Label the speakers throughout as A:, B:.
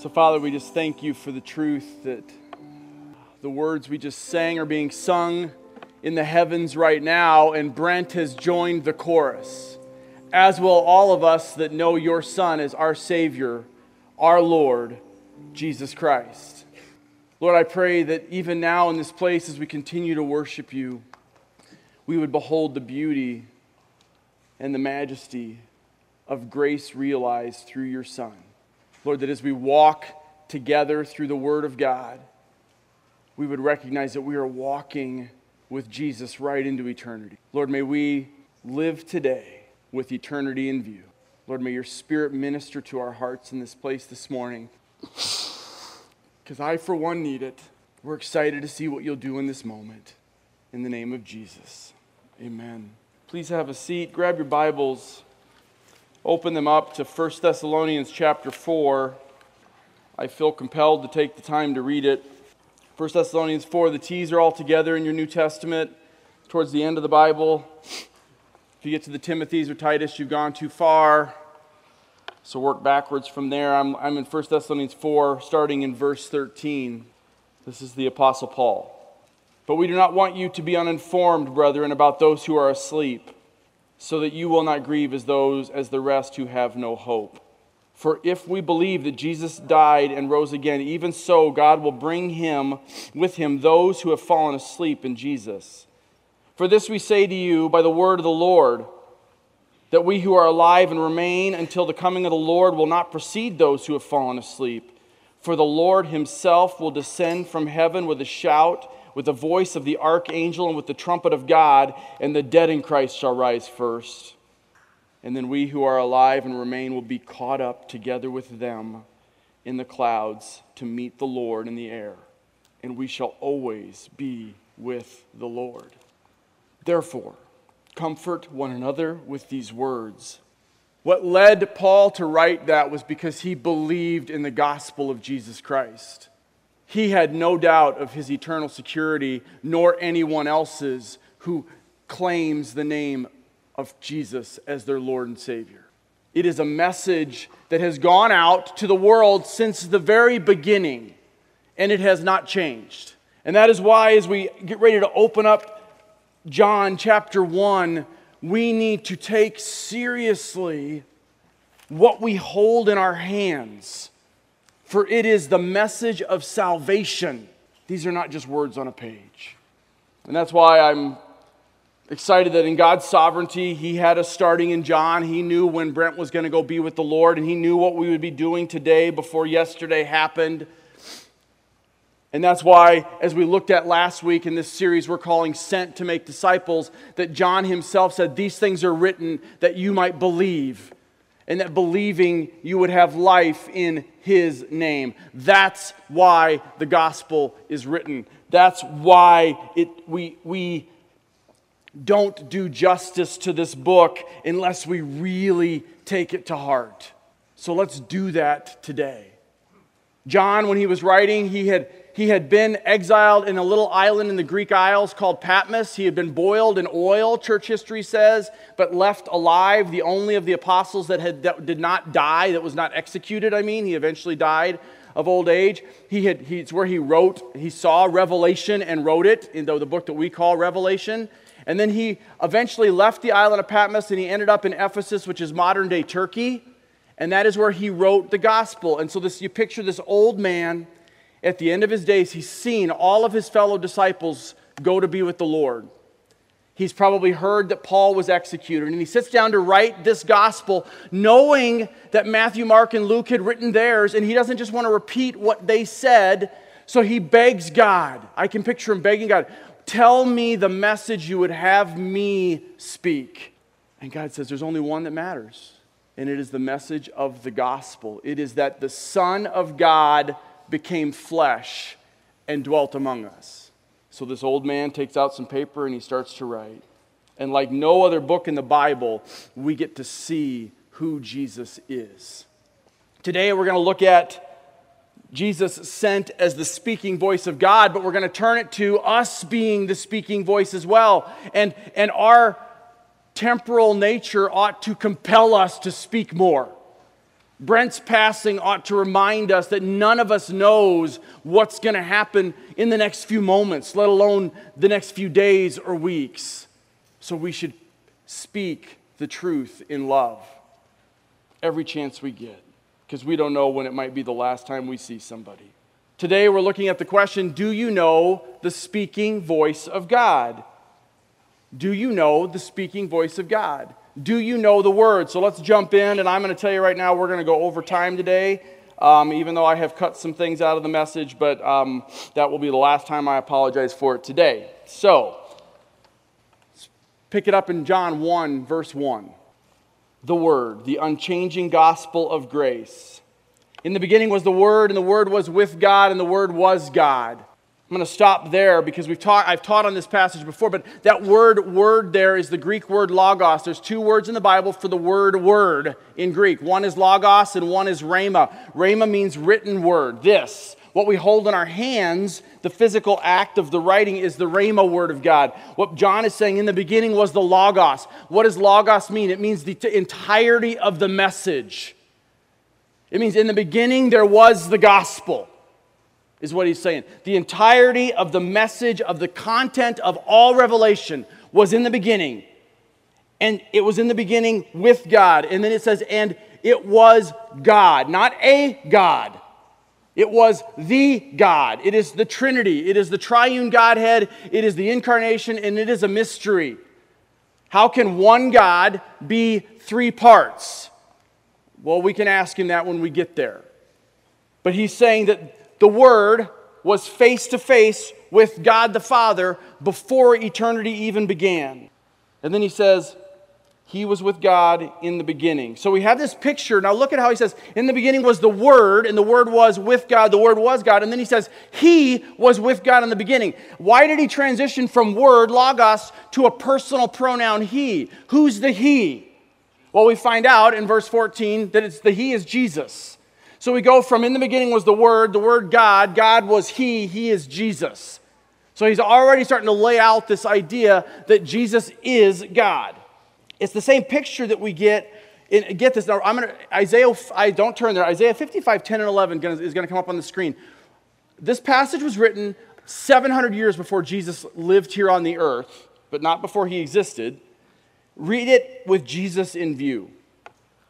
A: So, Father, we just thank you for the truth that the words we just sang are being sung in the heavens right now, and Brent has joined the chorus, as will all of us that know your Son as our Savior, our Lord, Jesus Christ. Lord, I pray that even now in this place, as we continue to worship you, we would behold the beauty and the majesty of grace realized through your Son. Lord, that as we walk together through the Word of God, we would recognize that we are walking with Jesus right into eternity. Lord, may we live today with eternity in view. Lord, may your Spirit minister to our hearts in this place this morning. Because I, for one, need it. We're excited to see what you'll do in this moment. In the name of Jesus, amen. Please have a seat. Grab your Bibles open them up to 1 Thessalonians chapter 4. I feel compelled to take the time to read it. 1 Thessalonians 4, the T's are all together in your New Testament, towards the end of the Bible. If you get to the Timothy's or Titus, you've gone too far. So work backwards from there. I'm, I'm in 1 Thessalonians 4, starting in verse 13. This is the Apostle Paul. But we do not want you to be uninformed, brethren, about those who are asleep so that you will not grieve as those as the rest who have no hope. For if we believe that Jesus died and rose again, even so God will bring him with him those who have fallen asleep in Jesus. For this we say to you by the word of the Lord, that we who are alive and remain until the coming of the Lord will not precede those who have fallen asleep. For the Lord himself will descend from heaven with a shout with the voice of the archangel and with the trumpet of God, and the dead in Christ shall rise first. And then we who are alive and remain will be caught up together with them in the clouds to meet the Lord in the air, and we shall always be with the Lord. Therefore, comfort one another with these words. What led Paul to write that was because he believed in the gospel of Jesus Christ. He had no doubt of his eternal security, nor anyone else's who claims the name of Jesus as their Lord and Savior. It is a message that has gone out to the world since the very beginning, and it has not changed. And that is why, as we get ready to open up John chapter 1, we need to take seriously what we hold in our hands for it is the message of salvation. These are not just words on a page. And that's why I'm excited that in God's sovereignty, He had us starting in John. He knew when Brent was going to go be with the Lord, and He knew what we would be doing today before yesterday happened. And that's why, as we looked at last week in this series we're calling Sent to Make Disciples, that John himself said, These things are written that you might believe and that believing you would have life in his name. That's why the gospel is written. That's why it, we, we don't do justice to this book unless we really take it to heart. So let's do that today. John, when he was writing, he had he had been exiled in a little island in the Greek Isles called Patmos. He had been boiled in oil, church history says, but left alive, the only of the apostles that, had, that did not die, that was not executed, I mean. He eventually died of old age. He had, he, it's where he wrote, he saw Revelation and wrote it, in the, the book that we call Revelation. And then he eventually left the island of Patmos and he ended up in Ephesus, which is modern day Turkey. And that is where he wrote the gospel. And so this, you picture this old man at the end of his days, he's seen all of his fellow disciples go to be with the Lord. He's probably heard that Paul was executed, and he sits down to write this gospel, knowing that Matthew, Mark, and Luke had written theirs, and he doesn't just want to repeat what they said, so he begs God. I can picture him begging God, Tell me the message you would have me speak. And God says, There's only one that matters, and it is the message of the gospel. It is that the Son of God became flesh and dwelt among us. So this old man takes out some paper and he starts to write. And like no other book in the Bible, we get to see who Jesus is. Today we're going to look at Jesus sent as the speaking voice of God, but we're going to turn it to us being the speaking voice as well. And, and our temporal nature ought to compel us to speak more. Brent's passing ought to remind us that none of us knows what's going to happen in the next few moments, let alone the next few days or weeks. So we should speak the truth in love every chance we get because we don't know when it might be the last time we see somebody. Today we're looking at the question Do you know the speaking voice of God? Do you know the speaking voice of God? Do you know the word? So let's jump in, and I'm going to tell you right now, we're going to go over time today. Um, even though I have cut some things out of the message, but um, that will be the last time I apologize for it today. So, pick it up in John 1, verse 1. The Word, the unchanging gospel of grace. In the beginning was the Word, and the Word was with God, and the Word was God. I'm going to stop there because we've taught, I've taught on this passage before, but that word, word there is the Greek word logos. There's two words in the Bible for the word, word in Greek. One is logos and one is rhema. Rhema means written word. This, what we hold in our hands, the physical act of the writing, is the rhema word of God. What John is saying in the beginning was the logos. What does logos mean? It means the t- entirety of the message. It means in the beginning there was the gospel is what he's saying. The entirety of the message, of the content of all revelation was in the beginning. And it was in the beginning with God. And then it says, and it was God, not a God. It was the God. It is the Trinity. It is the triune Godhead. It is the incarnation, and it is a mystery. How can one God be three parts? Well, we can ask him that when we get there. But he's saying that the Word was face to face with God the Father before eternity even began. And then he says, He was with God in the beginning. So we have this picture. Now look at how he says, In the beginning was the Word, and the Word was with God, the Word was God. And then he says, He was with God in the beginning. Why did he transition from Word, Logos, to a personal pronoun He? Who's the He? Well, we find out in verse 14 that it's the He is Jesus. So we go from in the beginning was the Word, the Word God, God was He, He is Jesus. So he's already starting to lay out this idea that Jesus is God. It's the same picture that we get. In, get this now. I'm to Isaiah. I don't turn there. Isaiah 55, 10 and 11 is going to come up on the screen. This passage was written 700 years before Jesus lived here on the earth, but not before he existed. Read it with Jesus in view.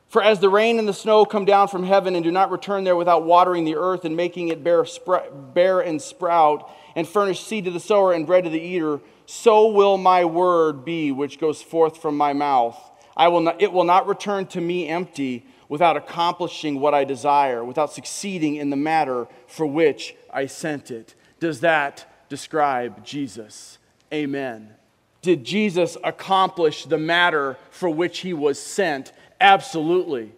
A: For as the rain and the snow come down from heaven and do not return there without watering the earth and making it bear, bear and sprout, and furnish seed to the sower and bread to the eater, so will my word be which goes forth from my mouth. I will not, it will not return to me empty without accomplishing what I desire, without succeeding in the matter for which I sent it. Does that describe Jesus? Amen. Did Jesus accomplish the matter for which he was sent? Absolutely.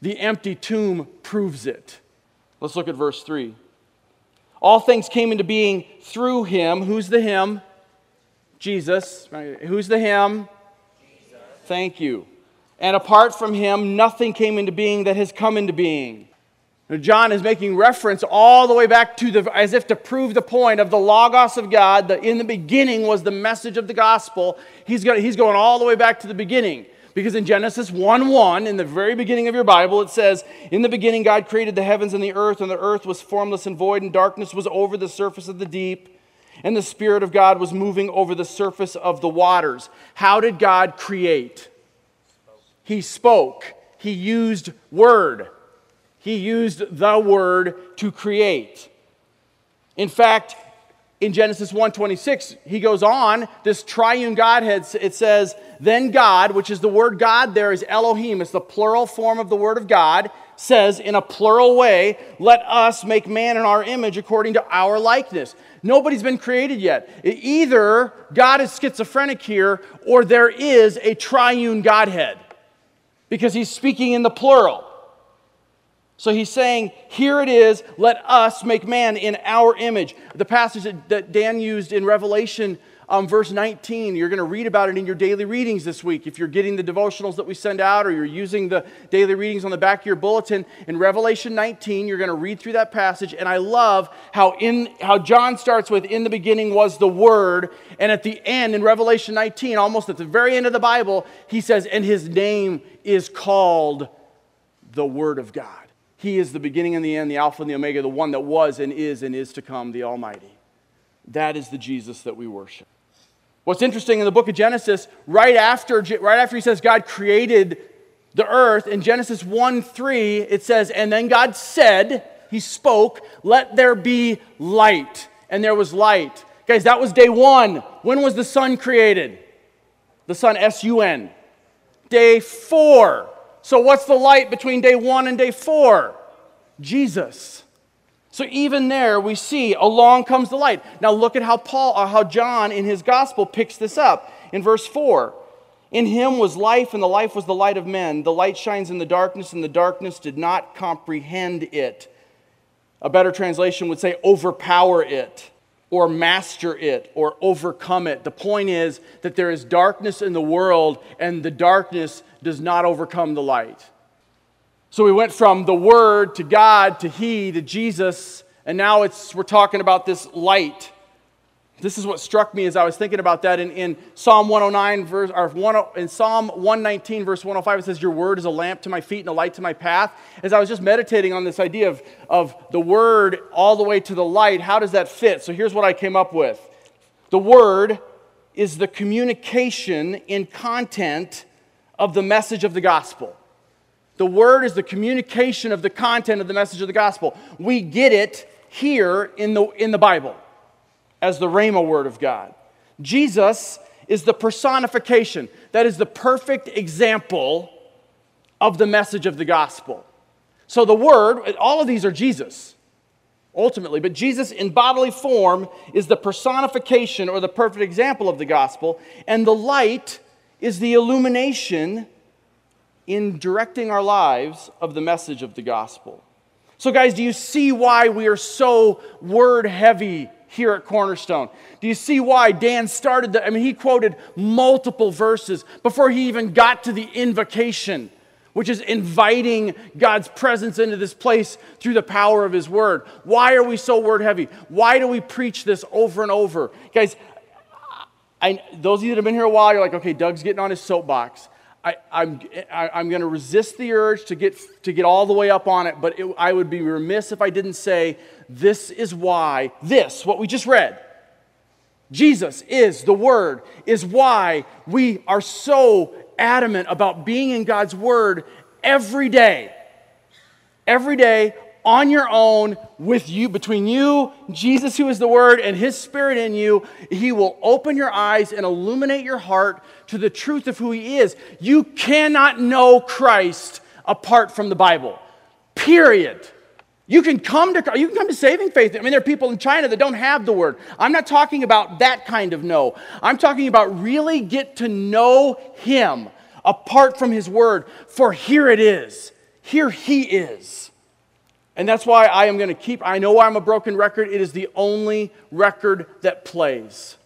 A: The empty tomb proves it. Let's look at verse 3. All things came into being through him. Who's the him? Jesus. Who's the him? Jesus. Thank you. And apart from him, nothing came into being that has come into being. Now, John is making reference all the way back to the, as if to prove the point of the Logos of God, that in the beginning was the message of the gospel. He's, got, he's going all the way back to the beginning. Because in Genesis 1 1, in the very beginning of your Bible, it says, In the beginning, God created the heavens and the earth, and the earth was formless and void, and darkness was over the surface of the deep, and the Spirit of God was moving over the surface of the waters. How did God create? He spoke, He used word. He used the word to create. In fact, in Genesis 1:26, he goes on, this triune Godhead, it says, then God, which is the word God there is Elohim, it's the plural form of the word of God, says in a plural way, let us make man in our image according to our likeness. Nobody's been created yet. Either God is schizophrenic here, or there is a triune Godhead, because he's speaking in the plural. So he's saying, Here it is, let us make man in our image. The passage that Dan used in Revelation, um, verse 19, you're going to read about it in your daily readings this week. If you're getting the devotionals that we send out or you're using the daily readings on the back of your bulletin, in Revelation 19, you're going to read through that passage. And I love how, in, how John starts with, In the beginning was the Word. And at the end, in Revelation 19, almost at the very end of the Bible, he says, And his name is called the Word of God. He is the beginning and the end, the Alpha and the Omega, the one that was and is and is to come, the Almighty. That is the Jesus that we worship. What's interesting in the book of Genesis, right after, right after he says God created the earth, in Genesis 1 3, it says, And then God said, He spoke, let there be light. And there was light. Guys, that was day one. When was the sun created? The sun, S U N. Day four. So, what's the light between day one and day four? Jesus. So even there, we see along comes the light. Now look at how Paul, or uh, how John in his gospel picks this up in verse four. In him was life, and the life was the light of men. The light shines in the darkness, and the darkness did not comprehend it. A better translation would say overpower it, or master it, or overcome it. The point is that there is darkness in the world, and the darkness does not overcome the light. So we went from the Word to God to He to Jesus, and now it's, we're talking about this light. This is what struck me as I was thinking about that in, in Psalm 109, verse, or one, in Psalm 119, verse 105, it says, Your word is a lamp to my feet and a light to my path. As I was just meditating on this idea of, of the word all the way to the light, how does that fit? So here's what I came up with The word is the communication in content of the message of the gospel. The word is the communication of the content of the message of the gospel. We get it here in the, in the Bible as the Rhema word of God. Jesus is the personification, that is the perfect example of the message of the gospel. So the word, all of these are Jesus ultimately, but Jesus in bodily form is the personification or the perfect example of the gospel, and the light is the illumination in directing our lives of the message of the gospel. So, guys, do you see why we are so word heavy here at Cornerstone? Do you see why Dan started the, I mean, he quoted multiple verses before he even got to the invocation, which is inviting God's presence into this place through the power of his word. Why are we so word heavy? Why do we preach this over and over? Guys, I, those of you that have been here a while, you're like, okay, Doug's getting on his soapbox. I, I'm, I, I'm going to resist the urge to get, to get all the way up on it, but it, I would be remiss if I didn't say, this is why, this, what we just read, Jesus is the Word, is why we are so adamant about being in God's Word every day. Every day, on your own with you, between you, Jesus, who is the Word, and His Spirit in you, He will open your eyes and illuminate your heart to the truth of who He is. You cannot know Christ apart from the Bible. Period. You can come to you can come to saving faith. I mean, there are people in China that don't have the word. I'm not talking about that kind of know. I'm talking about really get to know Him apart from His word. For here it is. Here He is. And that's why I am going to keep, I know I'm a broken record. It is the only record that plays.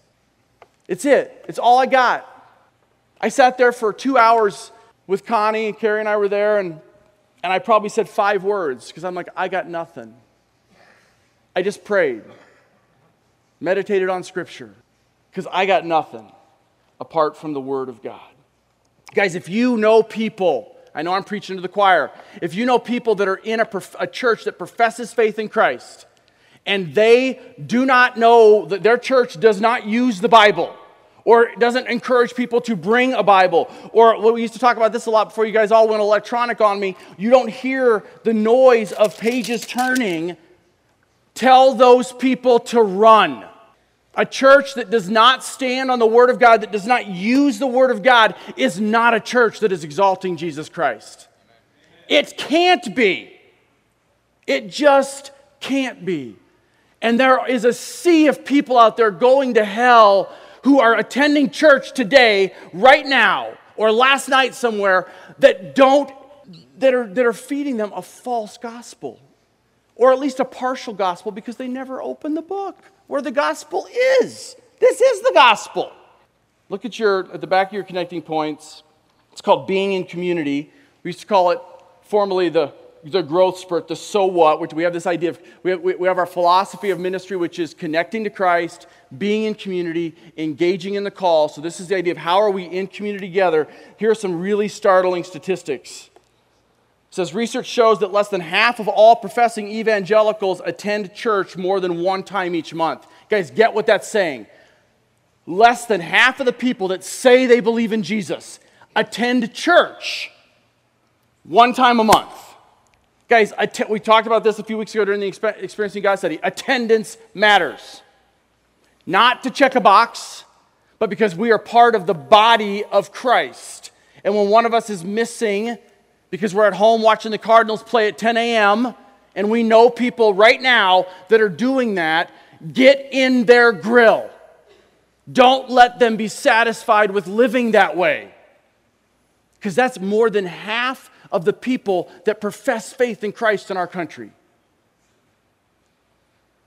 A: It's it, it's all I got. I sat there for two hours with Connie, and Carrie and I were there, and, and I probably said five words because I'm like, I got nothing. I just prayed, meditated on Scripture because I got nothing apart from the Word of God. Guys, if you know people, I know I'm preaching to the choir. If you know people that are in a, a church that professes faith in Christ, and they do not know that their church does not use the Bible, or doesn't encourage people to bring a Bible, or well, we used to talk about this a lot before you guys all went electronic on me. You don't hear the noise of pages turning. Tell those people to run. A church that does not stand on the Word of God, that does not use the Word of God, is not a church that is exalting Jesus Christ. It can't be. It just can't be. And there is a sea of people out there going to hell who are attending church today, right now, or last night somewhere, that don't, that are, that are feeding them a false gospel, or at least a partial gospel because they never open the book where the gospel is. This is the gospel. Look at your at the back of your connecting points. It's called being in community. We used to call it formerly the the growth spurt, the so what, which we have this idea of, we have, we have our philosophy of ministry, which is connecting to Christ, being in community, engaging in the call. So, this is the idea of how are we in community together. Here are some really startling statistics says research shows that less than half of all professing evangelicals attend church more than one time each month. Guys, get what that's saying. Less than half of the people that say they believe in Jesus attend church one time a month. Guys, we talked about this a few weeks ago during the Experiencing God study. Attendance matters. Not to check a box, but because we are part of the body of Christ. And when one of us is missing because we're at home watching the Cardinals play at 10 a.m., and we know people right now that are doing that, get in their grill. Don't let them be satisfied with living that way. Because that's more than half of the people that profess faith in Christ in our country.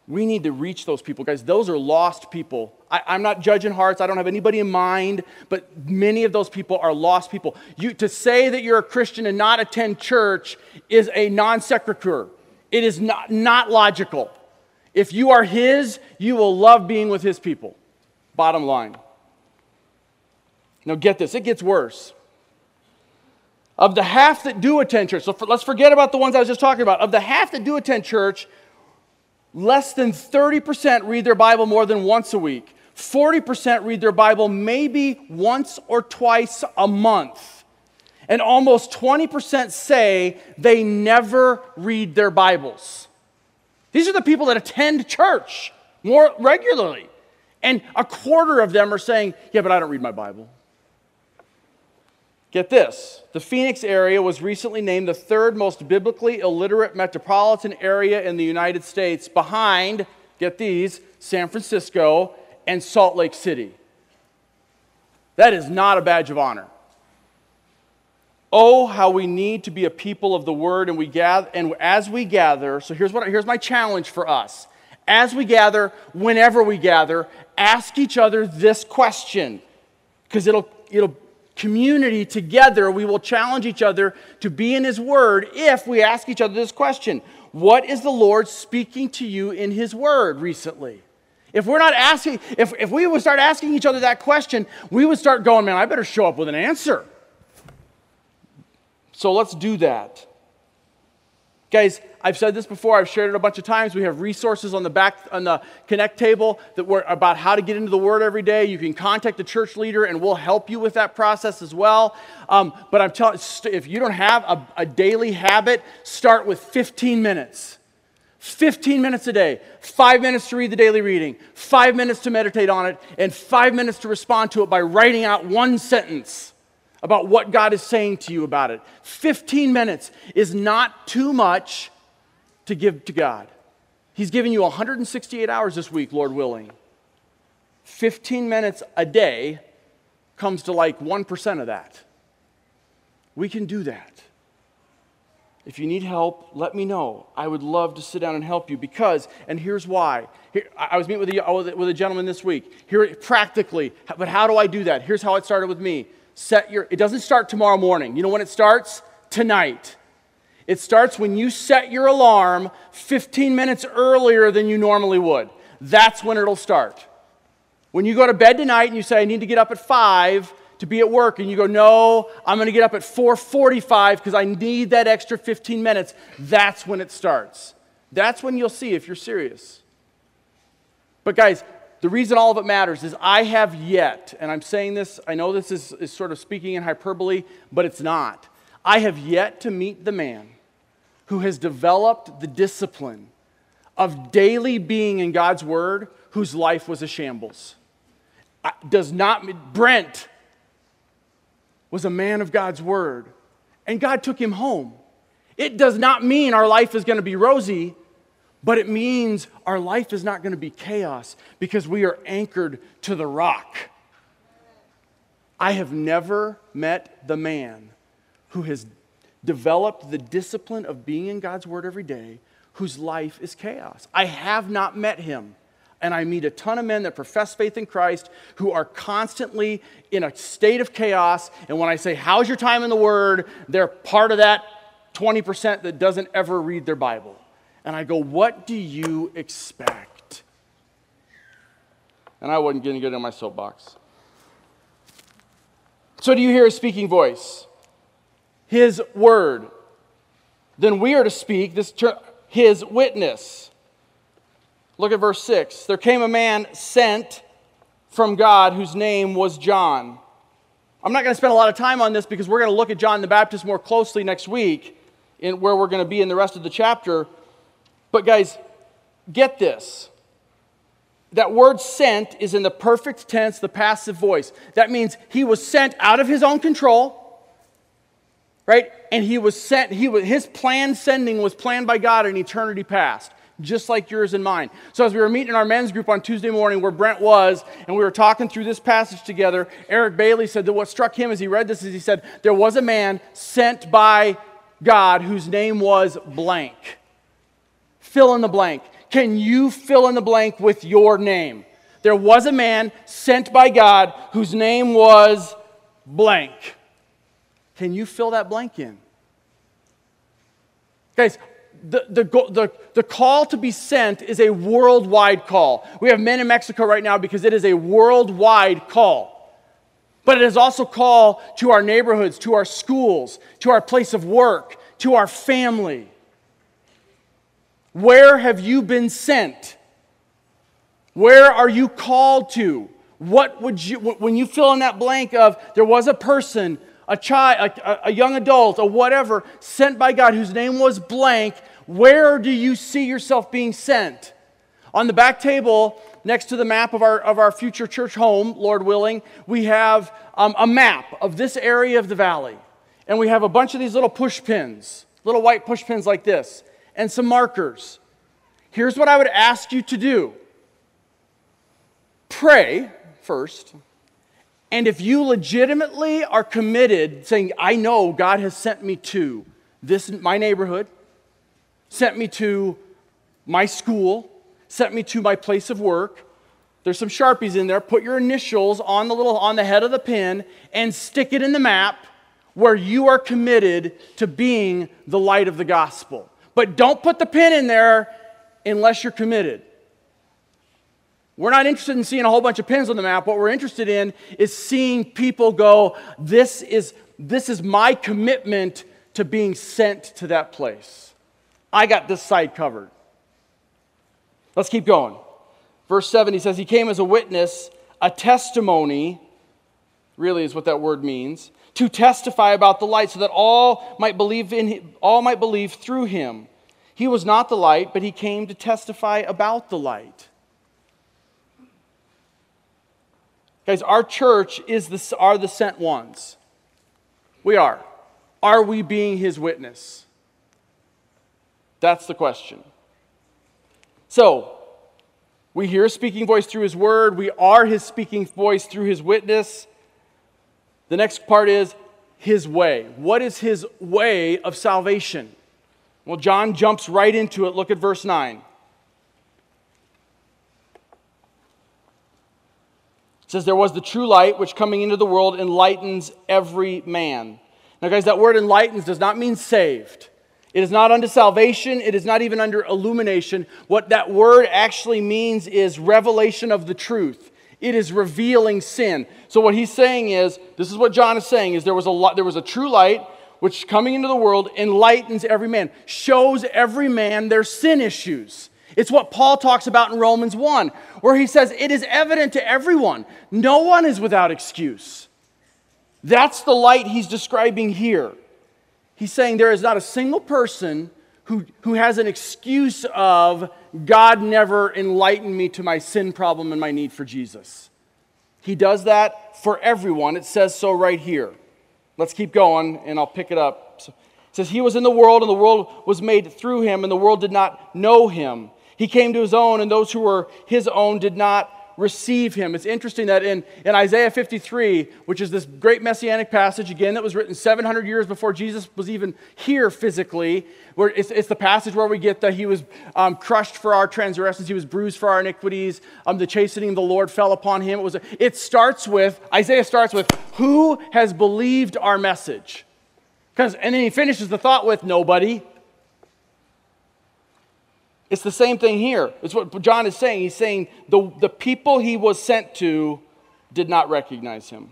A: We need to reach those people, guys. Those are lost people. I, am not judging hearts. I don't have anybody in mind, but many of those people are lost people. You, to say that you're a Christian and not attend church is a non sequitur. It is not, not logical. If you are His, you will love being with His people. Bottom line. Now, get this, it gets worse. Of the half that do attend church, so for, let's forget about the ones I was just talking about. Of the half that do attend church, less than 30% read their Bible more than once a week. 40% read their Bible maybe once or twice a month. And almost 20% say they never read their Bibles. These are the people that attend church more regularly. And a quarter of them are saying, Yeah, but I don't read my Bible. Get this the Phoenix area was recently named the third most biblically illiterate metropolitan area in the United States, behind, get these, San Francisco and Salt Lake City. That is not a badge of honor. Oh, how we need to be a people of the word, and we gather, and as we gather, so here's what here's my challenge for us. As we gather, whenever we gather, ask each other this question, because it'll it'll community together, we will challenge each other to be in His Word if we ask each other this question What is the Lord speaking to you in His Word recently? If we're not asking, if, if we would start asking each other that question, we would start going, man, I better show up with an answer. So let's do that. Guys, I've said this before, I've shared it a bunch of times. We have resources on the back on the connect table that were about how to get into the word every day. You can contact the church leader and we'll help you with that process as well. Um, but I'm telling if you don't have a, a daily habit, start with 15 minutes. 15 minutes a day, five minutes to read the daily reading, five minutes to meditate on it, and five minutes to respond to it by writing out one sentence about what God is saying to you about it. 15 minutes is not too much to give to God. He's giving you 168 hours this week, Lord willing. 15 minutes a day comes to like 1% of that. We can do that. If you need help, let me know. I would love to sit down and help you because, and here's why. Here, I was meeting with a, with a gentleman this week. Here, practically, but how do I do that? Here's how it started with me. Set your, it doesn't start tomorrow morning. You know when it starts? Tonight. It starts when you set your alarm 15 minutes earlier than you normally would. That's when it'll start. When you go to bed tonight and you say, I need to get up at 5 to be at work, and you go, No, I'm going to get up at 4:45 because I need that extra 15 minutes. That's when it starts. That's when you'll see if you're serious. But guys, the reason all of it matters is I have yet, and I'm saying this, I know this is, is sort of speaking in hyperbole, but it's not. I have yet to meet the man who has developed the discipline of daily being in God's Word whose life was a shambles. Does not, Brent was a man of God's Word, and God took him home. It does not mean our life is going to be rosy, but it means our life is not going to be chaos because we are anchored to the rock. I have never met the man who has developed the discipline of being in God's Word every day, whose life is chaos. I have not met him. And I meet a ton of men that profess faith in Christ who are constantly in a state of chaos. And when I say, How's your time in the Word? they're part of that 20% that doesn't ever read their Bible. And I go, What do you expect? And I wasn't going to get in my soapbox. So, do you hear a speaking voice? His word. then we are to speak this his witness. Look at verse 6. There came a man sent from God whose name was John. I'm not going to spend a lot of time on this because we're going to look at John the Baptist more closely next week, in where we're going to be in the rest of the chapter. But, guys, get this. That word sent is in the perfect tense, the passive voice. That means he was sent out of his own control, right? And he was sent, he was, his planned sending was planned by God in eternity past just like yours and mine. So, as we were meeting in our men's group on Tuesday morning where Brent was, and we were talking through this passage together, Eric Bailey said that what struck him as he read this is he said, There was a man sent by God whose name was blank. Fill in the blank. Can you fill in the blank with your name? There was a man sent by God whose name was blank. Can you fill that blank in? Guys, the, the, the, the call to be sent is a worldwide call. We have men in Mexico right now because it is a worldwide call. But it is also a call to our neighborhoods, to our schools, to our place of work, to our family. Where have you been sent? Where are you called to? What would you, when you fill in that blank of there was a person, a child, a, a young adult, or whatever, sent by God whose name was blank, where do you see yourself being sent? On the back table, next to the map of our, of our future church home, Lord willing, we have um, a map of this area of the valley. And we have a bunch of these little push pins, little white push pins like this, and some markers. Here's what I would ask you to do pray first. And if you legitimately are committed, saying, I know God has sent me to this, my neighborhood, sent me to my school, sent me to my place of work. There's some Sharpies in there. Put your initials on the little on the head of the pin and stick it in the map where you are committed to being the light of the gospel. But don't put the pin in there unless you're committed. We're not interested in seeing a whole bunch of pins on the map. What we're interested in is seeing people go, this is, this is my commitment to being sent to that place. I got this side covered. Let's keep going. Verse 7, he says, He came as a witness, a testimony, really is what that word means, to testify about the light so that all might believe in him, all might believe through him. He was not the light, but he came to testify about the light. Guys, our church is the, are the sent ones. We are. Are we being his witness? That's the question. So, we hear speaking voice through his word, we are his speaking voice through his witness. The next part is his way. What is his way of salvation? Well, John jumps right into it. Look at verse 9. It says, There was the true light, which coming into the world enlightens every man. Now, guys, that word enlightens does not mean saved. It is not unto salvation, it is not even under illumination. What that word actually means is revelation of the truth. It is revealing sin. So what he's saying is, this is what John is saying is there was a there was a true light which coming into the world enlightens every man, shows every man their sin issues. It's what Paul talks about in Romans 1, where he says, It is evident to everyone. No one is without excuse. That's the light he's describing here. He's saying there is not a single person who, who has an excuse of, God never enlightened me to my sin problem and my need for Jesus. He does that for everyone. It says so right here. Let's keep going, and I'll pick it up. So, it says, He was in the world, and the world was made through him, and the world did not know him. He came to his own, and those who were his own did not receive him. It's interesting that in, in Isaiah 53, which is this great messianic passage, again, that was written 700 years before Jesus was even here physically, where it's, it's the passage where we get that he was um, crushed for our transgressions, he was bruised for our iniquities, um, the chastening of the Lord fell upon him. It, was, it starts with, Isaiah starts with, who has believed our message? Because, and then he finishes the thought with, nobody. It's the same thing here. It's what John is saying. He's saying the, the people he was sent to did not recognize him.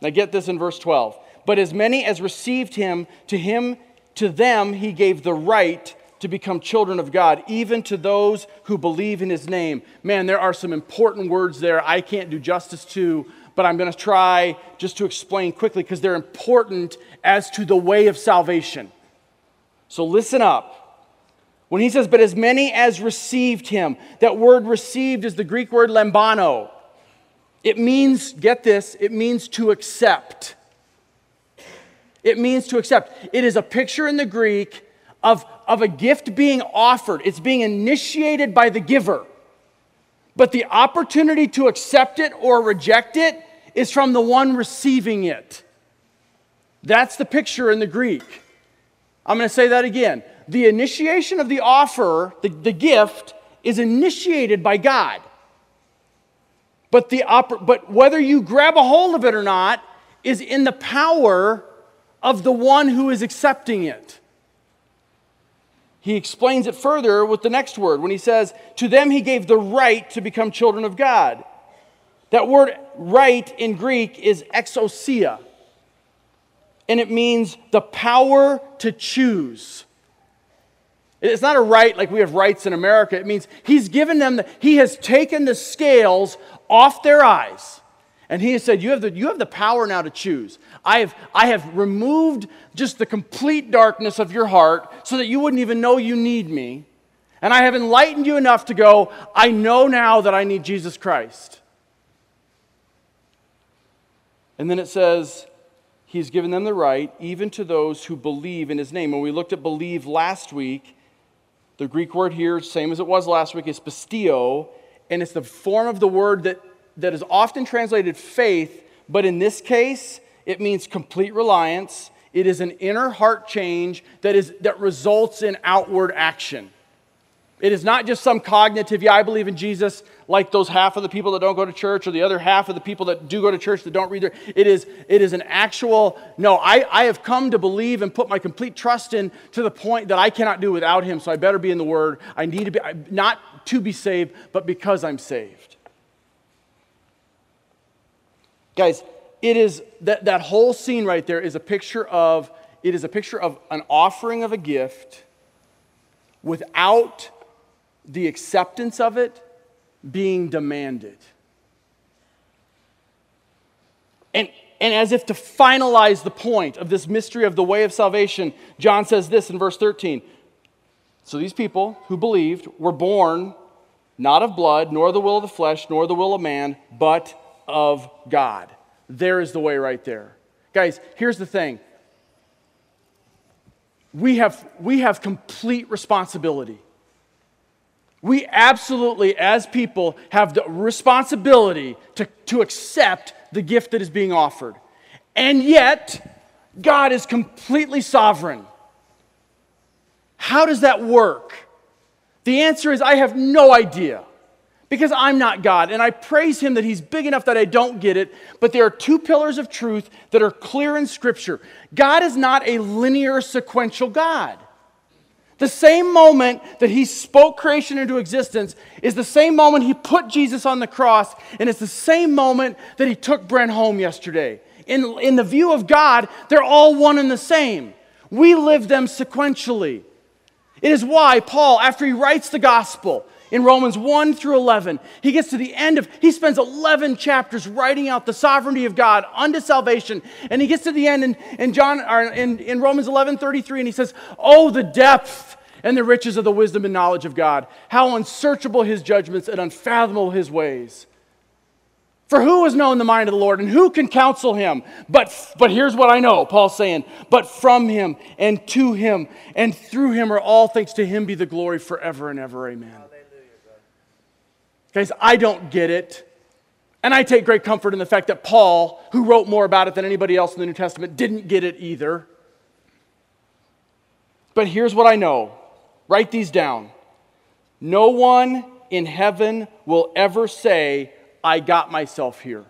A: Now get this in verse 12. But as many as received him, to him to them he gave the right to become children of God, even to those who believe in his name. Man, there are some important words there I can't do justice to, but I'm going to try just to explain quickly because they're important as to the way of salvation. So listen up. When he says, but as many as received him, that word received is the Greek word lambano. It means, get this, it means to accept. It means to accept. It is a picture in the Greek of, of a gift being offered, it's being initiated by the giver. But the opportunity to accept it or reject it is from the one receiving it. That's the picture in the Greek. I'm going to say that again the initiation of the offer, the, the gift, is initiated by God. But, the oper- but whether you grab a hold of it or not is in the power of the one who is accepting it. He explains it further with the next word when he says, To them he gave the right to become children of God. That word right in Greek is exousia, and it means the power to choose. It's not a right like we have rights in America. It means he's given them, the, he has taken the scales off their eyes. And he has said, you have, the, you have the power now to choose. I have, I have removed just the complete darkness of your heart so that you wouldn't even know you need me. And I have enlightened you enough to go, I know now that I need Jesus Christ. And then it says, He's given them the right, even to those who believe in His name. When we looked at believe last week, the Greek word here, same as it was last week, is pisteuo, and it's the form of the word that, that is often translated faith, but in this case, it means complete reliance. It is an inner heart change that, is, that results in outward action. It is not just some cognitive, yeah, I believe in Jesus, like those half of the people that don't go to church or the other half of the people that do go to church that don't read their. It is, it is an actual, no, I, I have come to believe and put my complete trust in to the point that I cannot do without him, so I better be in the Word. I need to be, not to be saved, but because I'm saved. Guys, it is that, that whole scene right there is a picture of, it is a picture of an offering of a gift without the acceptance of it being demanded. And, and as if to finalize the point of this mystery of the way of salvation, John says this in verse 13. So these people who believed were born not of blood, nor the will of the flesh, nor the will of man, but of God. There is the way right there. Guys, here's the thing we have, we have complete responsibility we absolutely, as people, have the responsibility to, to accept the gift that is being offered. And yet, God is completely sovereign. How does that work? The answer is I have no idea because I'm not God. And I praise Him that He's big enough that I don't get it. But there are two pillars of truth that are clear in Scripture God is not a linear, sequential God. The same moment that he spoke creation into existence is the same moment he put Jesus on the cross, and it's the same moment that he took Brent home yesterday. In, in the view of God, they're all one and the same. We live them sequentially. It is why Paul, after he writes the gospel in Romans 1 through 11, he gets to the end of, he spends 11 chapters writing out the sovereignty of God unto salvation. And he gets to the end in, in, John, or in, in Romans 11 33, and he says, Oh, the depth and the riches of the wisdom and knowledge of God. How unsearchable his judgments and unfathomable his ways. For who has known the mind of the Lord and who can counsel him? But, but here's what I know, Paul's saying, but from him and to him and through him are all things. To him be the glory forever and ever. Amen. Guys, I don't get it. And I take great comfort in the fact that Paul, who wrote more about it than anybody else in the New Testament, didn't get it either. But here's what I know Write these down. No one in heaven will ever say, I got myself here.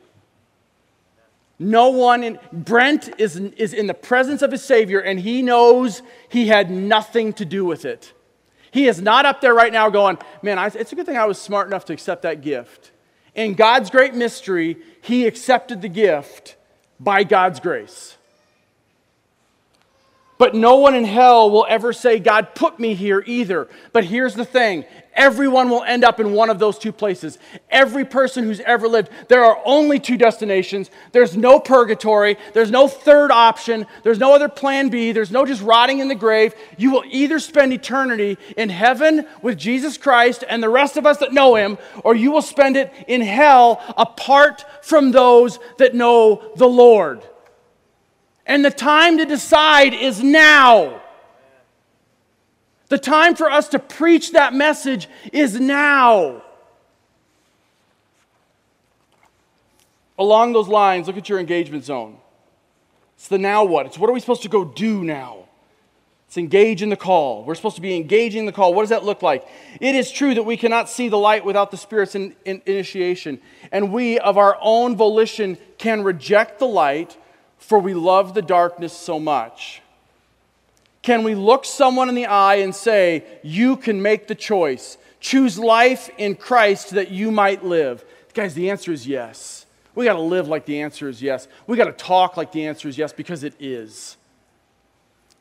A: No one in Brent is, is in the presence of his Savior and he knows he had nothing to do with it. He is not up there right now going, Man, it's a good thing I was smart enough to accept that gift. In God's great mystery, he accepted the gift by God's grace. But no one in hell will ever say, God put me here either. But here's the thing everyone will end up in one of those two places. Every person who's ever lived. There are only two destinations. There's no purgatory. There's no third option. There's no other plan B. There's no just rotting in the grave. You will either spend eternity in heaven with Jesus Christ and the rest of us that know him, or you will spend it in hell apart from those that know the Lord. And the time to decide is now. The time for us to preach that message is now. Along those lines, look at your engagement zone. It's the now what? It's what are we supposed to go do now? It's engage in the call. We're supposed to be engaging the call. What does that look like? It is true that we cannot see the light without the Spirit's in, in, initiation. And we, of our own volition, can reject the light for we love the darkness so much? Can we look someone in the eye and say, You can make the choice? Choose life in Christ that you might live. Guys, the answer is yes. We got to live like the answer is yes. We got to talk like the answer is yes because it is.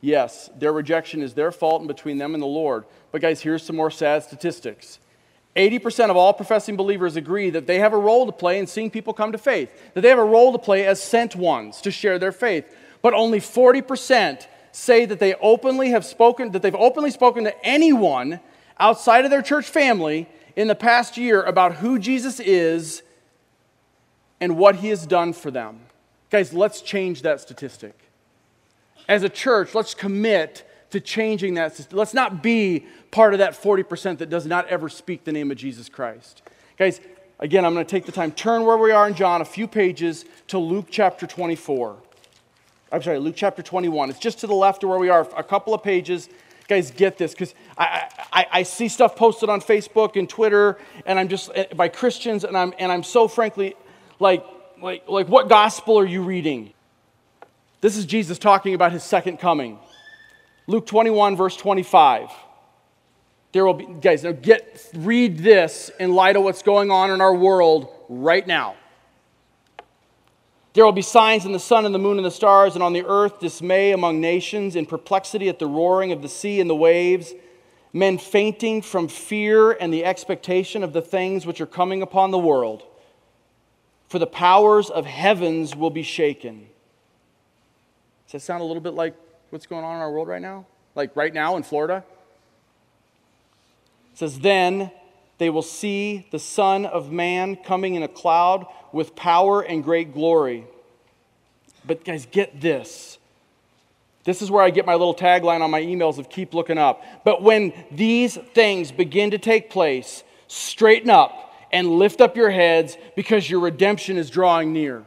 A: Yes, their rejection is their fault and between them and the Lord. But, guys, here's some more sad statistics 80% of all professing believers agree that they have a role to play in seeing people come to faith, that they have a role to play as sent ones to share their faith. But only 40% say that they openly have spoken, that they've openly spoken to anyone outside of their church family in the past year about who Jesus is and what he has done for them. Guys, let's change that statistic. As a church, let's commit to changing that. system. Let's not be part of that 40% that does not ever speak the name of Jesus Christ. Guys, again, I'm going to take the time, turn where we are in John, a few pages to Luke chapter 24. I'm sorry, Luke chapter 21. It's just to the left of where we are, a couple of pages. Guys, get this, because I, I, I, see stuff posted on Facebook and Twitter, and I'm just eh, by Christians, and I'm, and I'm so frankly like, like, like, what gospel are you reading? This is Jesus talking about his second coming. Luke 21, verse 25. There will be, guys, now get, read this in light of what's going on in our world right now. There will be signs in the sun and the moon and the stars, and on the earth dismay among nations, in perplexity at the roaring of the sea and the waves, men fainting from fear and the expectation of the things which are coming upon the world. For the powers of heavens will be shaken. Does that sound a little bit like what's going on in our world right now? Like right now in Florida? It says, Then they will see the Son of Man coming in a cloud with power and great glory. But, guys, get this. This is where I get my little tagline on my emails of keep looking up. But when these things begin to take place, straighten up and lift up your heads because your redemption is drawing near.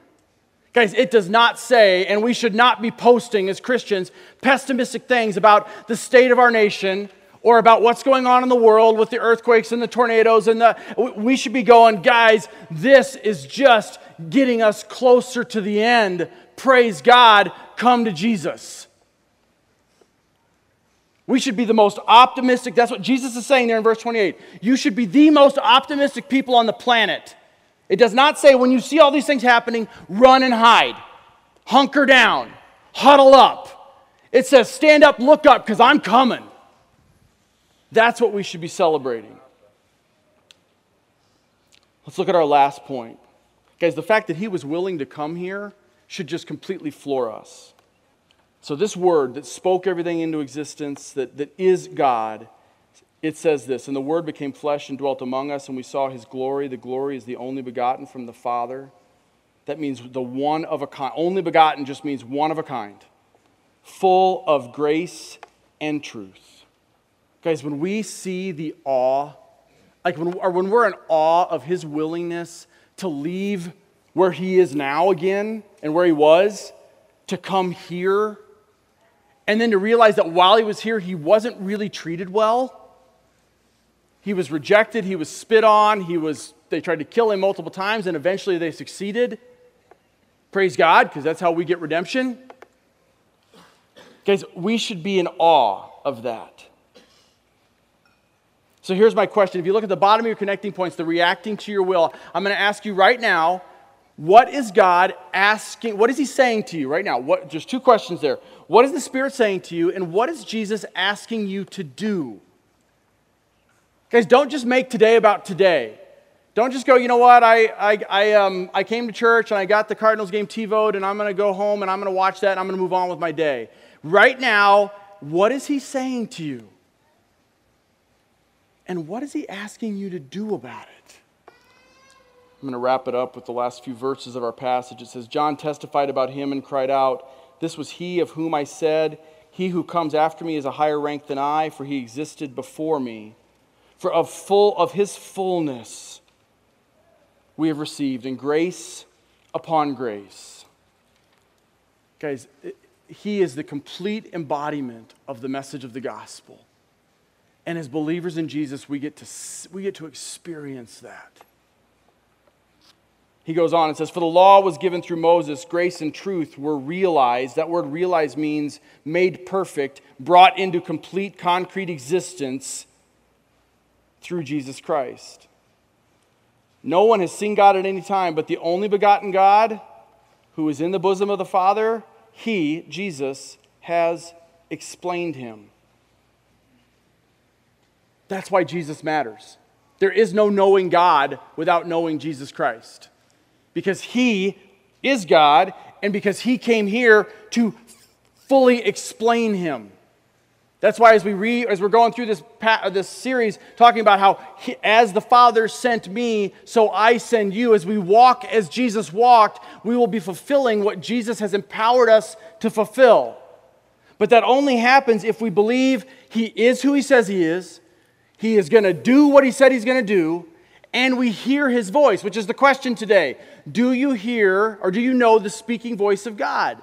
A: Guys, it does not say, and we should not be posting as Christians pessimistic things about the state of our nation or about what's going on in the world with the earthquakes and the tornadoes and the we should be going guys this is just getting us closer to the end. Praise god. Come to jesus. We should be the most optimistic. That's what jesus is saying there in verse 28 you should be the most optimistic people on the planet it does not say when you see all these things happening, run and hide, hunker down, huddle up. It says stand up, look up, because I'm coming. That's what we should be celebrating. Let's look at our last point. Guys, the fact that he was willing to come here should just completely floor us. So, this word that spoke everything into existence, that, that is God, it says this And the Word became flesh and dwelt among us, and we saw his glory. The glory is the only begotten from the Father. That means the one of a kind. Only begotten just means one of a kind, full of grace and truth. Guys, when we see the awe, like when, or when we're in awe of his willingness to leave where he is now again and where he was, to come here, and then to realize that while he was here, he wasn't really treated well he was rejected, he was spit on, he was, they tried to kill him multiple times, and eventually they succeeded. Praise God, because that's how we get redemption. Guys, we should be in awe of that. So here's my question. If you look at the bottom of your connecting points, the reacting to your will, I'm going to ask you right now What is God asking? What is He saying to you right now? What, just two questions there. What is the Spirit saying to you, and what is Jesus asking you to do? Guys, don't just make today about today. Don't just go, you know what, I, I, I, um, I came to church and I got the Cardinals game TiVoed, and I'm going to go home and I'm going to watch that and I'm going to move on with my day. Right now, what is He saying to you? And what is He asking you to do about it? I'm going to wrap it up with the last few verses of our passage. It says, John testified about him and cried out, This was he of whom I said, He who comes after me is a higher rank than I, for he existed before me. For of full of his fullness we have received, and grace upon grace. Guys, he is the complete embodiment of the message of the gospel. And as believers in Jesus, we get to, we get to experience that. He goes on and says, For the law was given through Moses, grace and truth were realized. That word realized means made perfect, brought into complete concrete existence through Jesus Christ. No one has seen God at any time, but the only begotten God who is in the bosom of the Father, he, Jesus, has explained him. That's why Jesus matters. There is no knowing God without knowing Jesus Christ because he is God and because he came here to fully explain him. That's why, as we read, as we're going through this, this series, talking about how, he, as the Father sent me, so I send you. As we walk as Jesus walked, we will be fulfilling what Jesus has empowered us to fulfill. But that only happens if we believe He is who He says He is, He is going to do what He said He's going to do, and we hear his voice, which is the question today. Do you hear or do you know the speaking voice of God?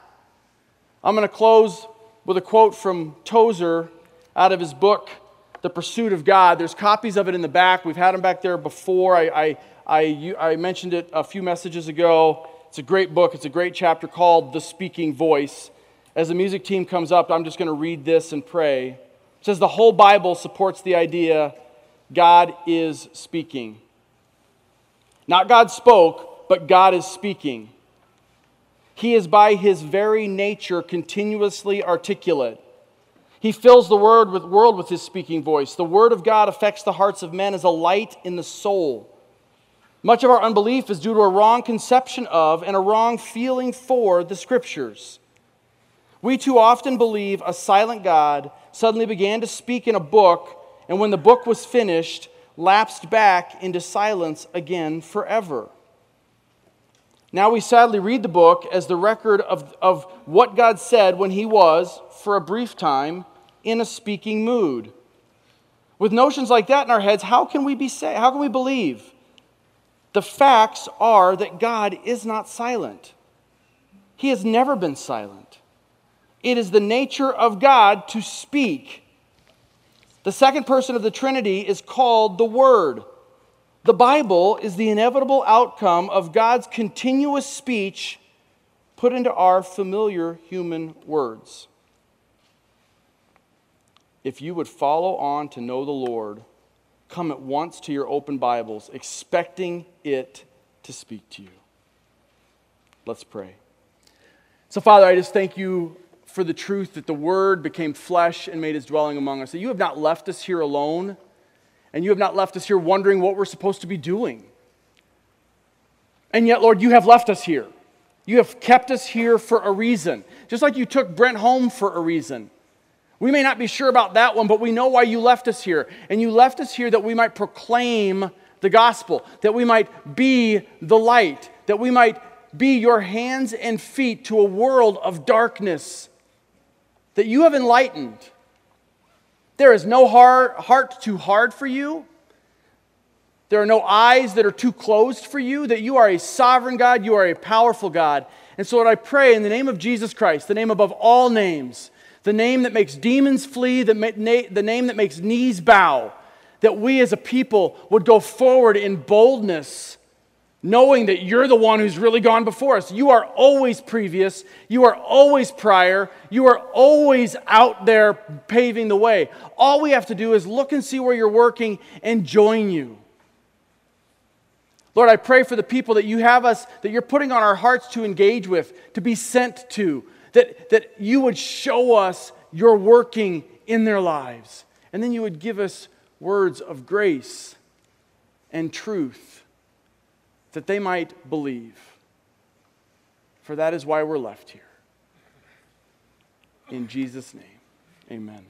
A: I'm going to close with a quote from Tozer out of his book, The Pursuit of God. There's copies of it in the back. We've had them back there before. I, I, I, I mentioned it a few messages ago. It's a great book, it's a great chapter called The Speaking Voice. As the music team comes up, I'm just going to read this and pray. It says the whole Bible supports the idea God is speaking. Not God spoke, but God is speaking. He is by his very nature continuously articulate. He fills the word with, world with his speaking voice. The word of God affects the hearts of men as a light in the soul. Much of our unbelief is due to a wrong conception of and a wrong feeling for the scriptures. We too often believe a silent God suddenly began to speak in a book, and when the book was finished, lapsed back into silence again forever. Now we sadly read the book as the record of, of what God said when He was, for a brief time, in a speaking mood. With notions like that in our heads, how can we be say, how can we believe? The facts are that God is not silent. He has never been silent. It is the nature of God to speak the second person of the Trinity is called the Word. The Bible is the inevitable outcome of God's continuous speech put into our familiar human words. If you would follow on to know the Lord, come at once to your open Bibles, expecting it to speak to you. Let's pray. So, Father, I just thank you for the truth that the Word became flesh and made his dwelling among us. That you have not left us here alone, and you have not left us here wondering what we're supposed to be doing. And yet, Lord, you have left us here. You have kept us here for a reason. Just like you took Brent home for a reason. We may not be sure about that one, but we know why you left us here. And you left us here that we might proclaim the gospel, that we might be the light, that we might be your hands and feet to a world of darkness that you have enlightened. There is no heart, too hard for you. There are no eyes that are too closed for you, that you are a sovereign God, you are a powerful God. And so, what I pray in the name of Jesus Christ, the name above all names, the name that makes demons flee, the, the name that makes knees bow, that we as a people would go forward in boldness knowing that you're the one who's really gone before us. You are always previous, you are always prior, you are always out there paving the way. All we have to do is look and see where you're working and join you. Lord, I pray for the people that you have us, that you're putting on our hearts to engage with, to be sent to, that, that you would show us your working in their lives. And then you would give us words of grace and truth that they might believe. For that is why we're left here. In Jesus' name, amen.